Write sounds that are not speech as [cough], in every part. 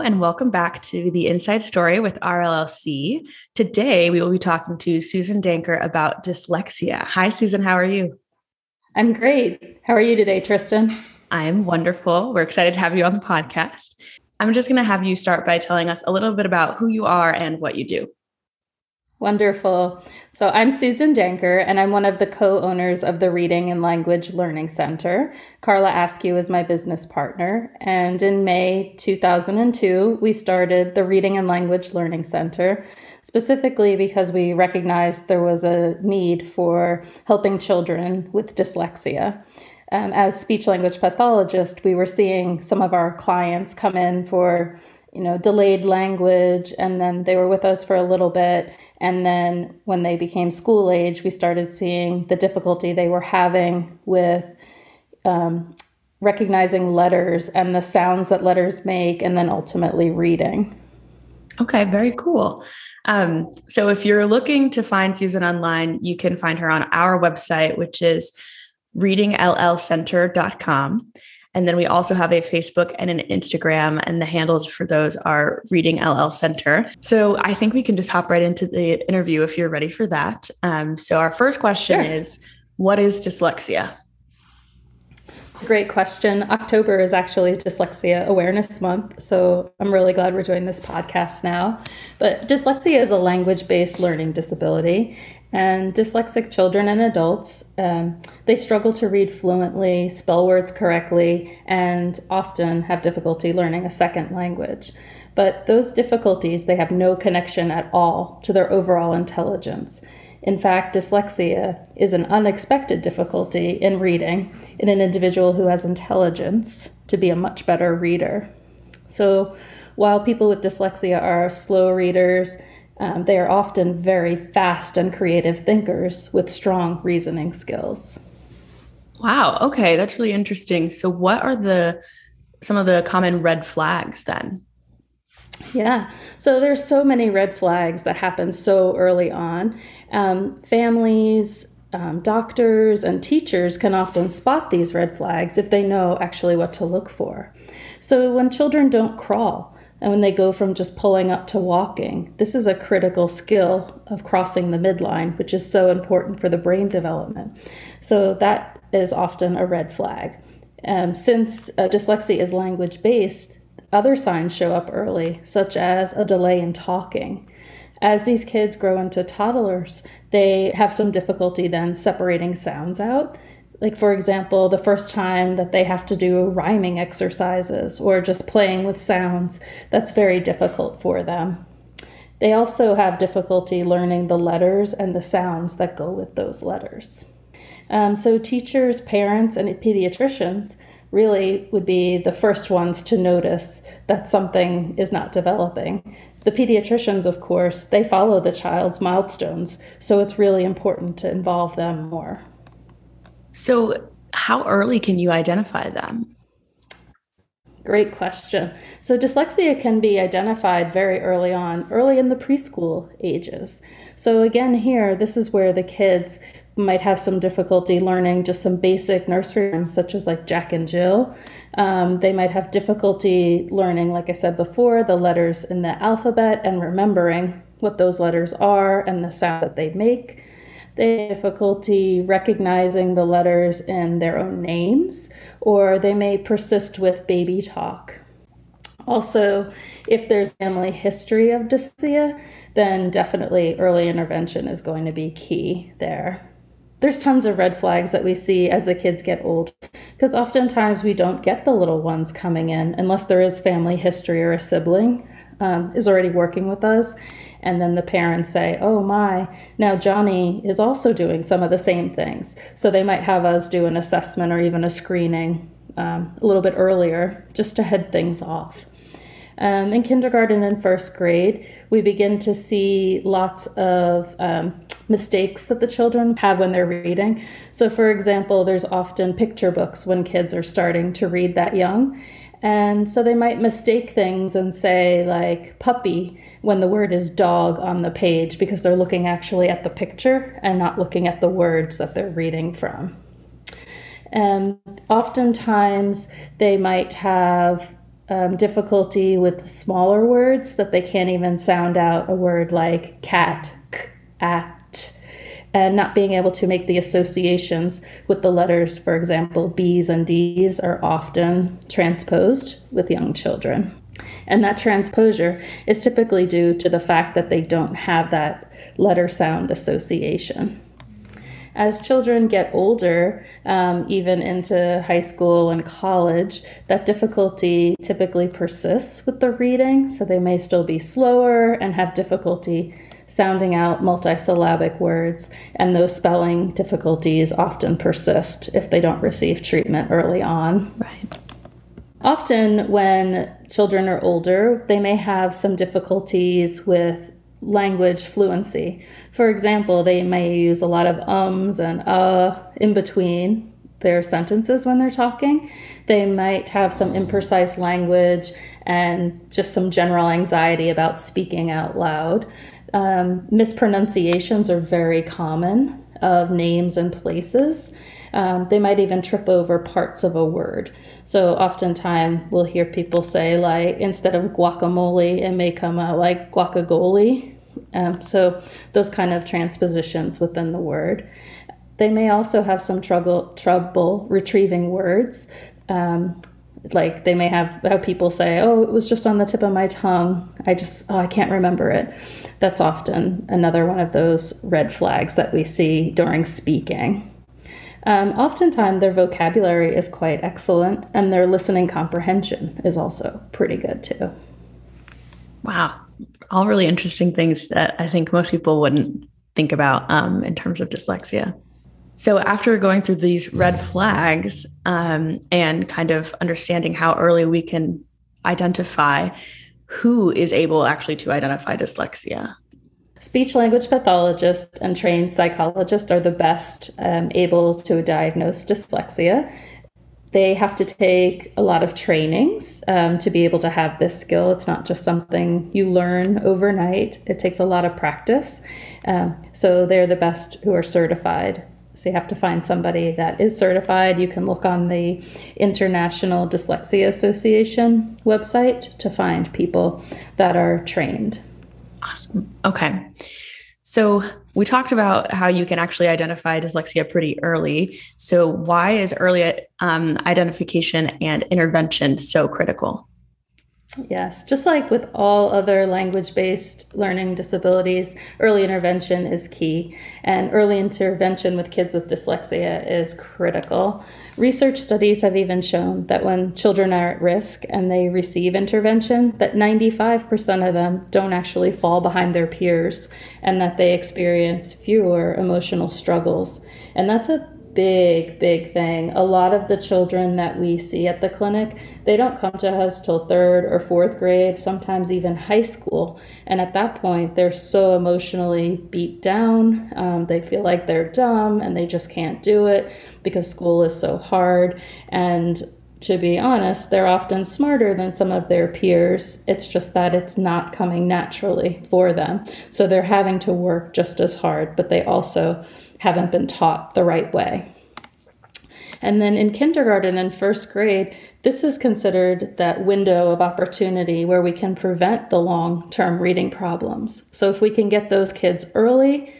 Hello, and welcome back to the Inside Story with RLLC. Today, we will be talking to Susan Danker about dyslexia. Hi, Susan. How are you? I'm great. How are you today, Tristan? I'm wonderful. We're excited to have you on the podcast. I'm just going to have you start by telling us a little bit about who you are and what you do. Wonderful. So I'm Susan Danker, and I'm one of the co owners of the Reading and Language Learning Center. Carla Askew is my business partner. And in May 2002, we started the Reading and Language Learning Center, specifically because we recognized there was a need for helping children with dyslexia. Um, as speech language pathologist, we were seeing some of our clients come in for you know delayed language and then they were with us for a little bit and then when they became school age, we started seeing the difficulty they were having with um, recognizing letters and the sounds that letters make, and then ultimately reading. Okay, very cool. Um, so if you're looking to find Susan online, you can find her on our website, which is readingllcenter.com. And then we also have a Facebook and an Instagram, and the handles for those are Reading LL Center. So I think we can just hop right into the interview if you're ready for that. Um, so our first question sure. is What is dyslexia? It's a great question. October is actually Dyslexia Awareness Month, so I'm really glad we're doing this podcast now. But dyslexia is a language based learning disability, and dyslexic children and adults, um, they struggle to read fluently, spell words correctly, and often have difficulty learning a second language. But those difficulties, they have no connection at all to their overall intelligence. In fact, dyslexia is an unexpected difficulty in reading in an individual who has intelligence to be a much better reader. So, while people with dyslexia are slow readers, um, they are often very fast and creative thinkers with strong reasoning skills. Wow. Okay, that's really interesting. So, what are the some of the common red flags then? Yeah. So there's so many red flags that happen so early on. Um, families, um, doctors, and teachers can often spot these red flags if they know actually what to look for. So when children don't crawl, and when they go from just pulling up to walking, this is a critical skill of crossing the midline, which is so important for the brain development. So that is often a red flag. Um, since uh, dyslexia is language based, other signs show up early, such as a delay in talking. As these kids grow into toddlers, they have some difficulty then separating sounds out like for example the first time that they have to do rhyming exercises or just playing with sounds that's very difficult for them. They also have difficulty learning the letters and the sounds that go with those letters. Um, so teachers parents and pediatricians really would be the first ones to notice that something is not developing. The pediatricians of course they follow the child's milestones so it's really important to involve them more so, how early can you identify them? Great question. So, dyslexia can be identified very early on, early in the preschool ages. So, again, here, this is where the kids might have some difficulty learning just some basic nursery rhymes, such as like Jack and Jill. Um, they might have difficulty learning, like I said before, the letters in the alphabet and remembering what those letters are and the sound that they make. They have difficulty recognizing the letters in their own names, or they may persist with baby talk. Also, if there's family history of dyslexia, then definitely early intervention is going to be key there. There's tons of red flags that we see as the kids get old, because oftentimes we don't get the little ones coming in unless there is family history or a sibling um, is already working with us. And then the parents say, oh my, now Johnny is also doing some of the same things. So they might have us do an assessment or even a screening um, a little bit earlier just to head things off. Um, in kindergarten and first grade, we begin to see lots of um, mistakes that the children have when they're reading. So, for example, there's often picture books when kids are starting to read that young. And so they might mistake things and say, like, puppy, when the word is dog on the page because they're looking actually at the picture and not looking at the words that they're reading from. And oftentimes they might have um, difficulty with smaller words that they can't even sound out a word like cat, k, at, and not being able to make the associations with the letters, for example, B's and D's are often transposed with young children. And that transposure is typically due to the fact that they don't have that letter sound association as children get older, um, even into high school and college, that difficulty typically persists with the reading. So they may still be slower and have difficulty sounding out multisyllabic words, and those spelling difficulties often persist if they don't receive treatment early on. Right. Often, when children are older, they may have some difficulties with language fluency. For example, they may use a lot of ums and uh in between their sentences when they're talking. They might have some imprecise language and just some general anxiety about speaking out loud. Um, mispronunciations are very common of names and places. Um, they might even trip over parts of a word. So oftentimes we'll hear people say like instead of guacamole, it may come out like guacagoli. Um, so those kind of transpositions within the word. They may also have some trouble trouble retrieving words. Um, like they may have how people say, "Oh, it was just on the tip of my tongue. I just oh, I can't remember it." That's often another one of those red flags that we see during speaking. Um, oftentimes, their vocabulary is quite excellent, and their listening comprehension is also pretty good too. Wow, all really interesting things that I think most people wouldn't think about um, in terms of dyslexia. So, after going through these red flags um, and kind of understanding how early we can identify who is able actually to identify dyslexia, Speech language pathologists and trained psychologists are the best um, able to diagnose dyslexia. They have to take a lot of trainings um, to be able to have this skill. It's not just something you learn overnight, it takes a lot of practice. Um, so they're the best who are certified. So you have to find somebody that is certified. You can look on the International Dyslexia Association website to find people that are trained. Awesome. Okay. So we talked about how you can actually identify dyslexia pretty early. So why is early um, identification and intervention so critical? Yes, just like with all other language based learning disabilities, early intervention is key. And early intervention with kids with dyslexia is critical. Research studies have even shown that when children are at risk and they receive intervention, that 95% of them don't actually fall behind their peers and that they experience fewer emotional struggles. And that's a big, big thing. A lot of the children that we see at the clinic, they don't come to us till third or fourth grade, sometimes even high school. And at that point, they're so emotionally beat down. Um, they feel like they're dumb and they just can't do it because school is so hard. And to be honest, they're often smarter than some of their peers. It's just that it's not coming naturally for them. So they're having to work just as hard, but they also haven't been taught the right way. And then in kindergarten and first grade, this is considered that window of opportunity where we can prevent the long term reading problems. So if we can get those kids early,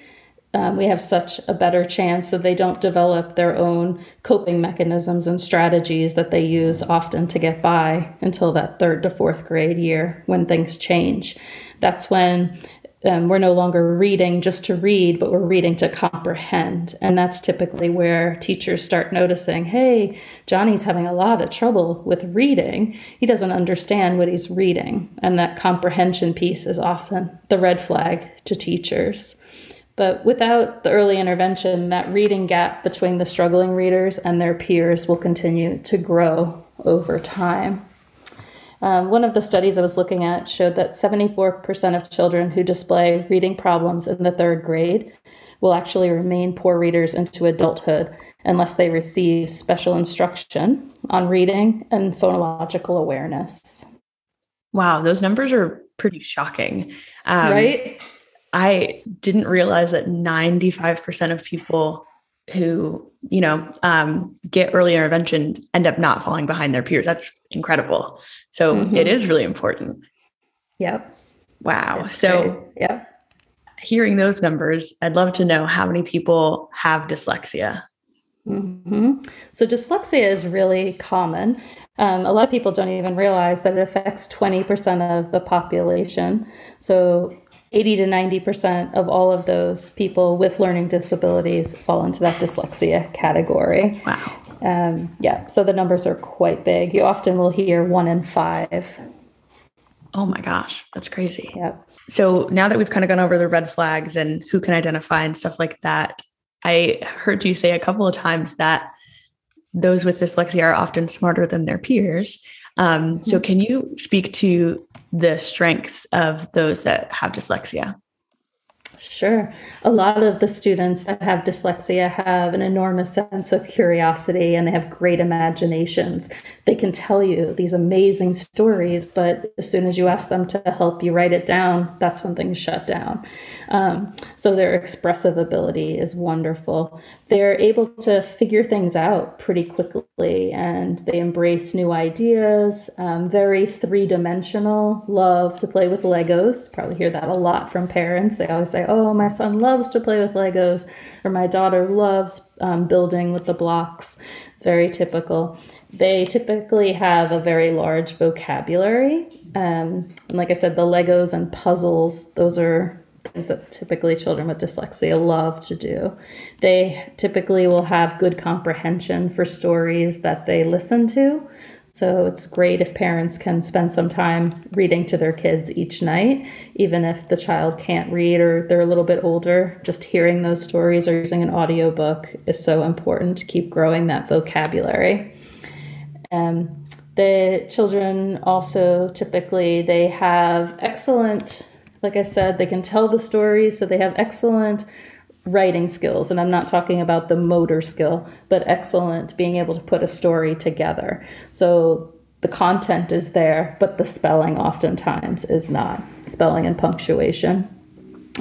um, we have such a better chance that they don't develop their own coping mechanisms and strategies that they use often to get by until that third to fourth grade year when things change. That's when um, we're no longer reading just to read, but we're reading to comprehend. And that's typically where teachers start noticing hey, Johnny's having a lot of trouble with reading. He doesn't understand what he's reading. And that comprehension piece is often the red flag to teachers. But without the early intervention, that reading gap between the struggling readers and their peers will continue to grow over time. Um, one of the studies I was looking at showed that 74% of children who display reading problems in the third grade will actually remain poor readers into adulthood unless they receive special instruction on reading and phonological awareness. Wow, those numbers are pretty shocking. Um, right? I didn't realize that 95% of people who, you know, um, get early intervention end up not falling behind their peers. That's incredible. So mm-hmm. it is really important. Yep. Wow. That's so, great. yep. Hearing those numbers, I'd love to know how many people have dyslexia. Mm-hmm. So, dyslexia is really common. Um, a lot of people don't even realize that it affects 20% of the population. So, 80 to 90% of all of those people with learning disabilities fall into that dyslexia category. Wow. Um, yeah, so the numbers are quite big. You often will hear one in five. Oh my gosh, that's crazy. Yep. So now that we've kind of gone over the red flags and who can identify and stuff like that, I heard you say a couple of times that those with dyslexia are often smarter than their peers. Um, so, mm-hmm. can you speak to the strengths of those that have dyslexia? Sure. A lot of the students that have dyslexia have an enormous sense of curiosity and they have great imaginations. They can tell you these amazing stories, but as soon as you ask them to help you write it down, that's when things shut down. Um, so their expressive ability is wonderful. They're able to figure things out pretty quickly and they embrace new ideas, um, very three dimensional, love to play with Legos. Probably hear that a lot from parents. They always say, oh, my son loves to play with Legos, or my daughter loves um, building with the blocks. Very typical. They typically have a very large vocabulary. Um, and like I said, the Legos and puzzles, those are things that typically children with dyslexia love to do. They typically will have good comprehension for stories that they listen to. So it's great if parents can spend some time reading to their kids each night, even if the child can't read or they're a little bit older. Just hearing those stories or using an audiobook is so important to keep growing that vocabulary. Um, the children also typically they have excellent like i said they can tell the stories so they have excellent writing skills, and I'm not talking about the motor skill, but excellent being able to put a story together. So the content is there, but the spelling oftentimes is not spelling and punctuation.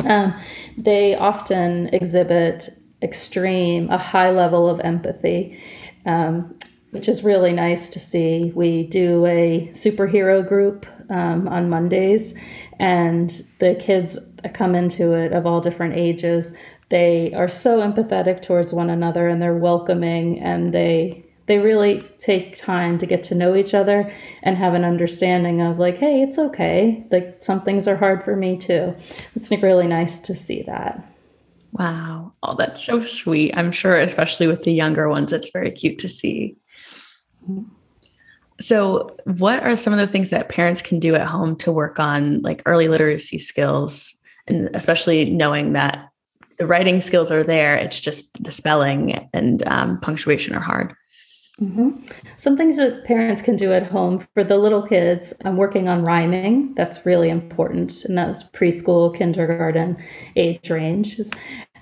Um, they often exhibit extreme, a high level of empathy. Um, which is really nice to see. We do a superhero group um, on Mondays, and the kids come into it of all different ages they are so empathetic towards one another and they're welcoming and they they really take time to get to know each other and have an understanding of like hey it's okay. Like some things are hard for me too. It's really nice to see that. Wow. Oh that's so sweet. I'm sure especially with the younger ones it's very cute to see. So what are some of the things that parents can do at home to work on like early literacy skills and especially knowing that the writing skills are there. It's just the spelling and um, punctuation are hard. Mm-hmm. Some things that parents can do at home for the little kids. I'm working on rhyming. That's really important in those preschool, kindergarten age ranges.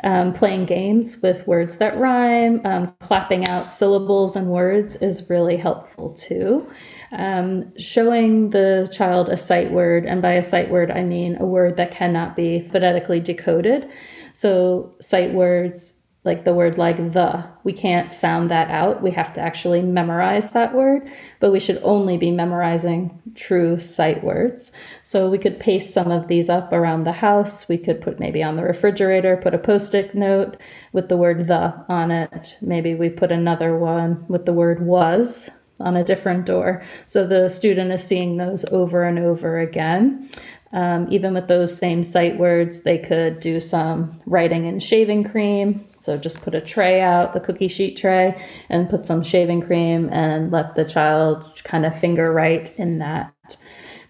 Um, playing games with words that rhyme, um, clapping out syllables and words is really helpful too. Um, showing the child a sight word, and by a sight word, I mean a word that cannot be phonetically decoded. So, sight words like the word like the, we can't sound that out. We have to actually memorize that word, but we should only be memorizing true sight words. So, we could paste some of these up around the house. We could put maybe on the refrigerator, put a post it note with the word the on it. Maybe we put another one with the word was on a different door. So the student is seeing those over and over again. Um, even with those same sight words, they could do some writing in shaving cream. So just put a tray out, the cookie sheet tray, and put some shaving cream and let the child kind of finger write in that.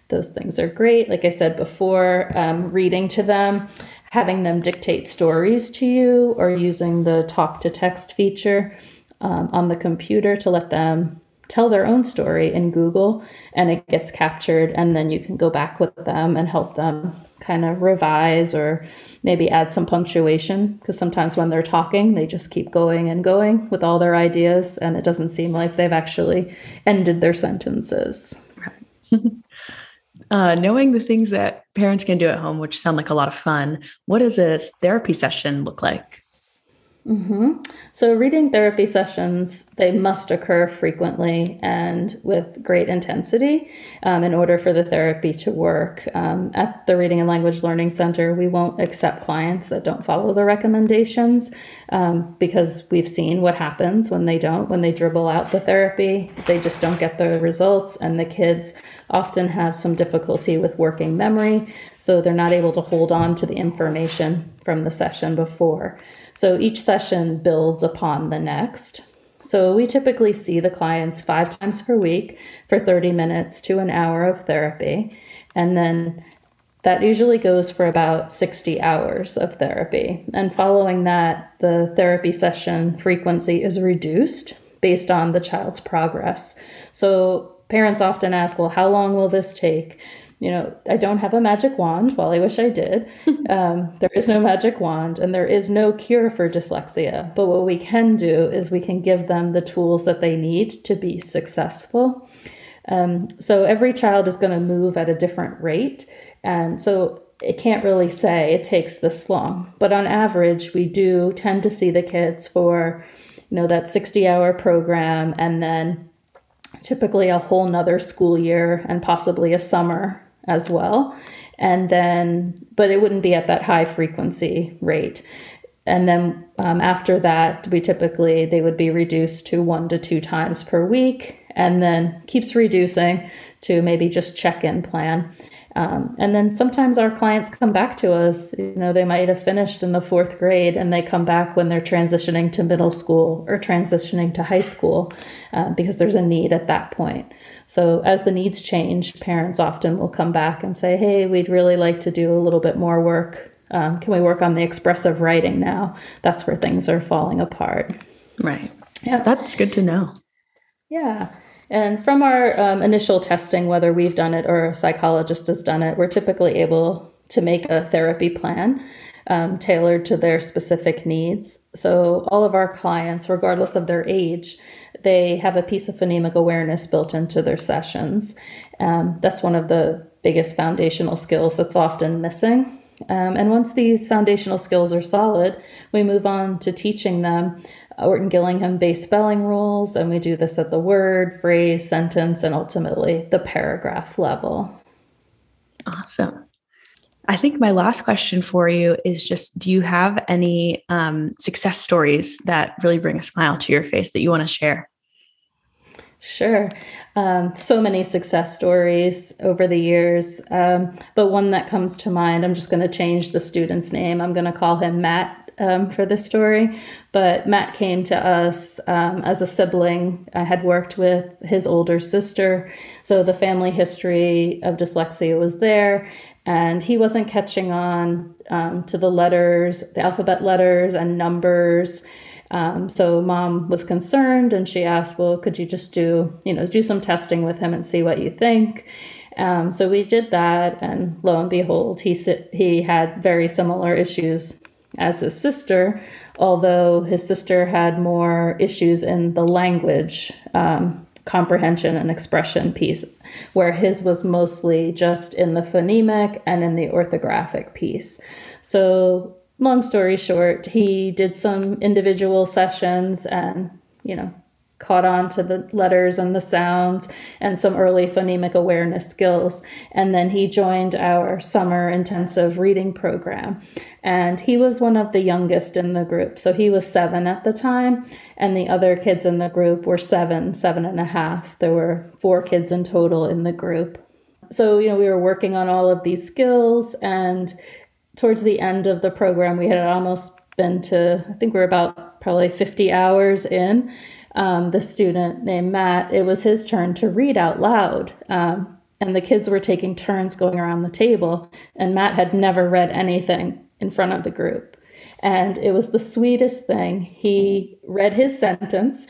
Those things are great. Like I said before, um, reading to them, having them dictate stories to you, or using the talk to text feature um, on the computer to let them tell their own story in Google and it gets captured and then you can go back with them and help them kind of revise or maybe add some punctuation because sometimes when they're talking they just keep going and going with all their ideas and it doesn't seem like they've actually ended their sentences. [laughs] uh, knowing the things that parents can do at home, which sound like a lot of fun, what does a therapy session look like? Mm-hmm. So, reading therapy sessions, they must occur frequently and with great intensity um, in order for the therapy to work. Um, at the Reading and Language Learning Center, we won't accept clients that don't follow the recommendations um, because we've seen what happens when they don't, when they dribble out the therapy. They just don't get the results, and the kids often have some difficulty with working memory, so they're not able to hold on to the information from the session before. So each session builds upon the next. So we typically see the clients five times per week for 30 minutes to an hour of therapy. And then that usually goes for about 60 hours of therapy. And following that, the therapy session frequency is reduced based on the child's progress. So parents often ask, well, how long will this take? You know, I don't have a magic wand. Well, I wish I did. [laughs] Um, there is no magic wand and there is no cure for dyslexia. But what we can do is we can give them the tools that they need to be successful. Um, so every child is going to move at a different rate. And so it can't really say it takes this long. But on average, we do tend to see the kids for, you know, that 60 hour program and then typically a whole nother school year and possibly a summer as well. And then, but it wouldn't be at that high frequency rate. And then um, after that, we typically, they would be reduced to one to two times per week and then keeps reducing to maybe just check in plan. Um, and then sometimes our clients come back to us. You know, they might have finished in the fourth grade and they come back when they're transitioning to middle school or transitioning to high school uh, because there's a need at that point. So as the needs change, parents often will come back and say, hey, we'd really like to do a little bit more work. Um, can we work on the expressive writing now? That's where things are falling apart. Right. Yeah. That's good to know. Yeah. And from our um, initial testing, whether we've done it or a psychologist has done it, we're typically able to make a therapy plan um, tailored to their specific needs. So, all of our clients, regardless of their age, they have a piece of phonemic awareness built into their sessions. Um, that's one of the biggest foundational skills that's often missing. Um, and once these foundational skills are solid, we move on to teaching them Orton Gillingham based spelling rules, and we do this at the word, phrase, sentence, and ultimately the paragraph level. Awesome. I think my last question for you is just do you have any um, success stories that really bring a smile to your face that you want to share? Sure. Um, so many success stories over the years. Um, but one that comes to mind, I'm just going to change the student's name. I'm going to call him Matt um, for this story, but Matt came to us um, as a sibling. I had worked with his older sister, so the family history of dyslexia was there, and he wasn't catching on um, to the letters, the alphabet letters, and numbers. Um, so mom was concerned, and she asked, "Well, could you just do, you know, do some testing with him and see what you think?" Um, so we did that, and lo and behold, he he had very similar issues as his sister, although his sister had more issues in the language um, comprehension and expression piece, where his was mostly just in the phonemic and in the orthographic piece. So, long story short, he did some individual sessions and, you know, caught on to the letters and the sounds and some early phonemic awareness skills. And then he joined our summer intensive reading program. And he was one of the youngest in the group. So he was seven at the time, and the other kids in the group were seven, seven and a half. There were four kids in total in the group. So, you know, we were working on all of these skills. And towards the end of the program, we had almost been to, I think we we're about probably 50 hours in um, the student named Matt, it was his turn to read out loud. Um, and the kids were taking turns going around the table. And Matt had never read anything in front of the group. And it was the sweetest thing. He read his sentence,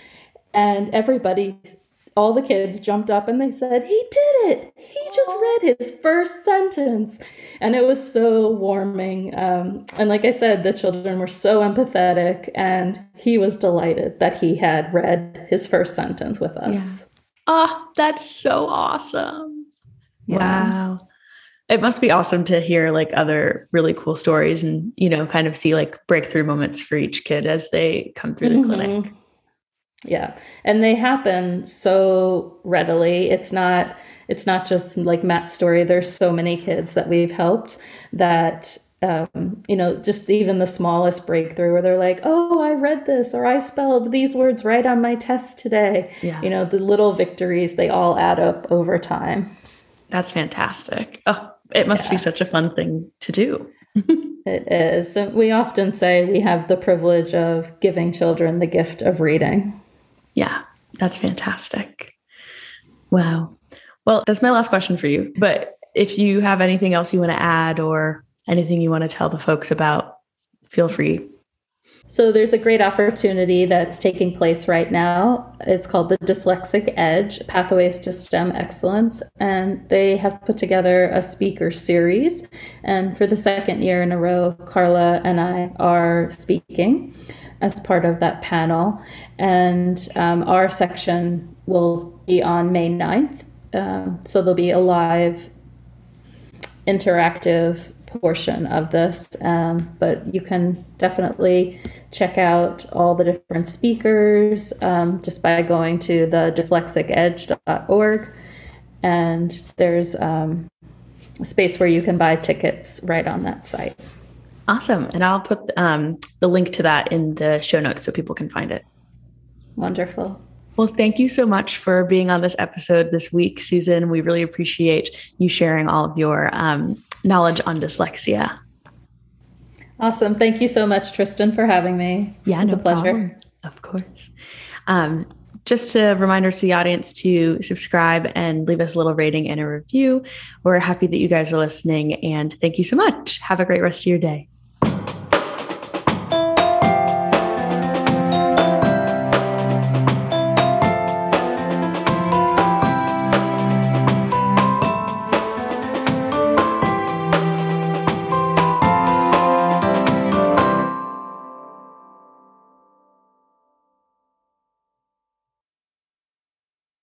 and everybody all the kids jumped up and they said, He did it! He just read his first sentence. And it was so warming. Um, and like I said, the children were so empathetic, and he was delighted that he had read his first sentence with us. Yeah. Oh, that's so awesome. Yeah. Wow. it must be awesome to hear like other really cool stories and you know kind of see like breakthrough moments for each kid as they come through the mm-hmm. clinic yeah and they happen so readily it's not it's not just like matt's story there's so many kids that we've helped that um, you know just even the smallest breakthrough where they're like oh i read this or i spelled these words right on my test today yeah. you know the little victories they all add up over time that's fantastic oh it must yeah. be such a fun thing to do. [laughs] it is. And We often say we have the privilege of giving children the gift of reading. Yeah, that's fantastic. Wow. Well, that's my last question for you. But if you have anything else you want to add or anything you want to tell the folks about, feel free so there's a great opportunity that's taking place right now. It's called the Dyslexic Edge Pathways to STEM Excellence. And they have put together a speaker series. And for the second year in a row, Carla and I are speaking as part of that panel. And um, our section will be on May 9th. Um, so there'll be a live interactive portion of this, um, but you can definitely check out all the different speakers um, just by going to the dyslexicedge.org. And there's um, a space where you can buy tickets right on that site. Awesome. And I'll put um, the link to that in the show notes so people can find it. Wonderful. Well, thank you so much for being on this episode this week, Susan. We really appreciate you sharing all of your um, knowledge on dyslexia. Awesome. Thank you so much, Tristan, for having me. Yeah, it's no a pleasure. Problem. Of course. Um, just a reminder to the audience to subscribe and leave us a little rating and a review. We're happy that you guys are listening and thank you so much. Have a great rest of your day.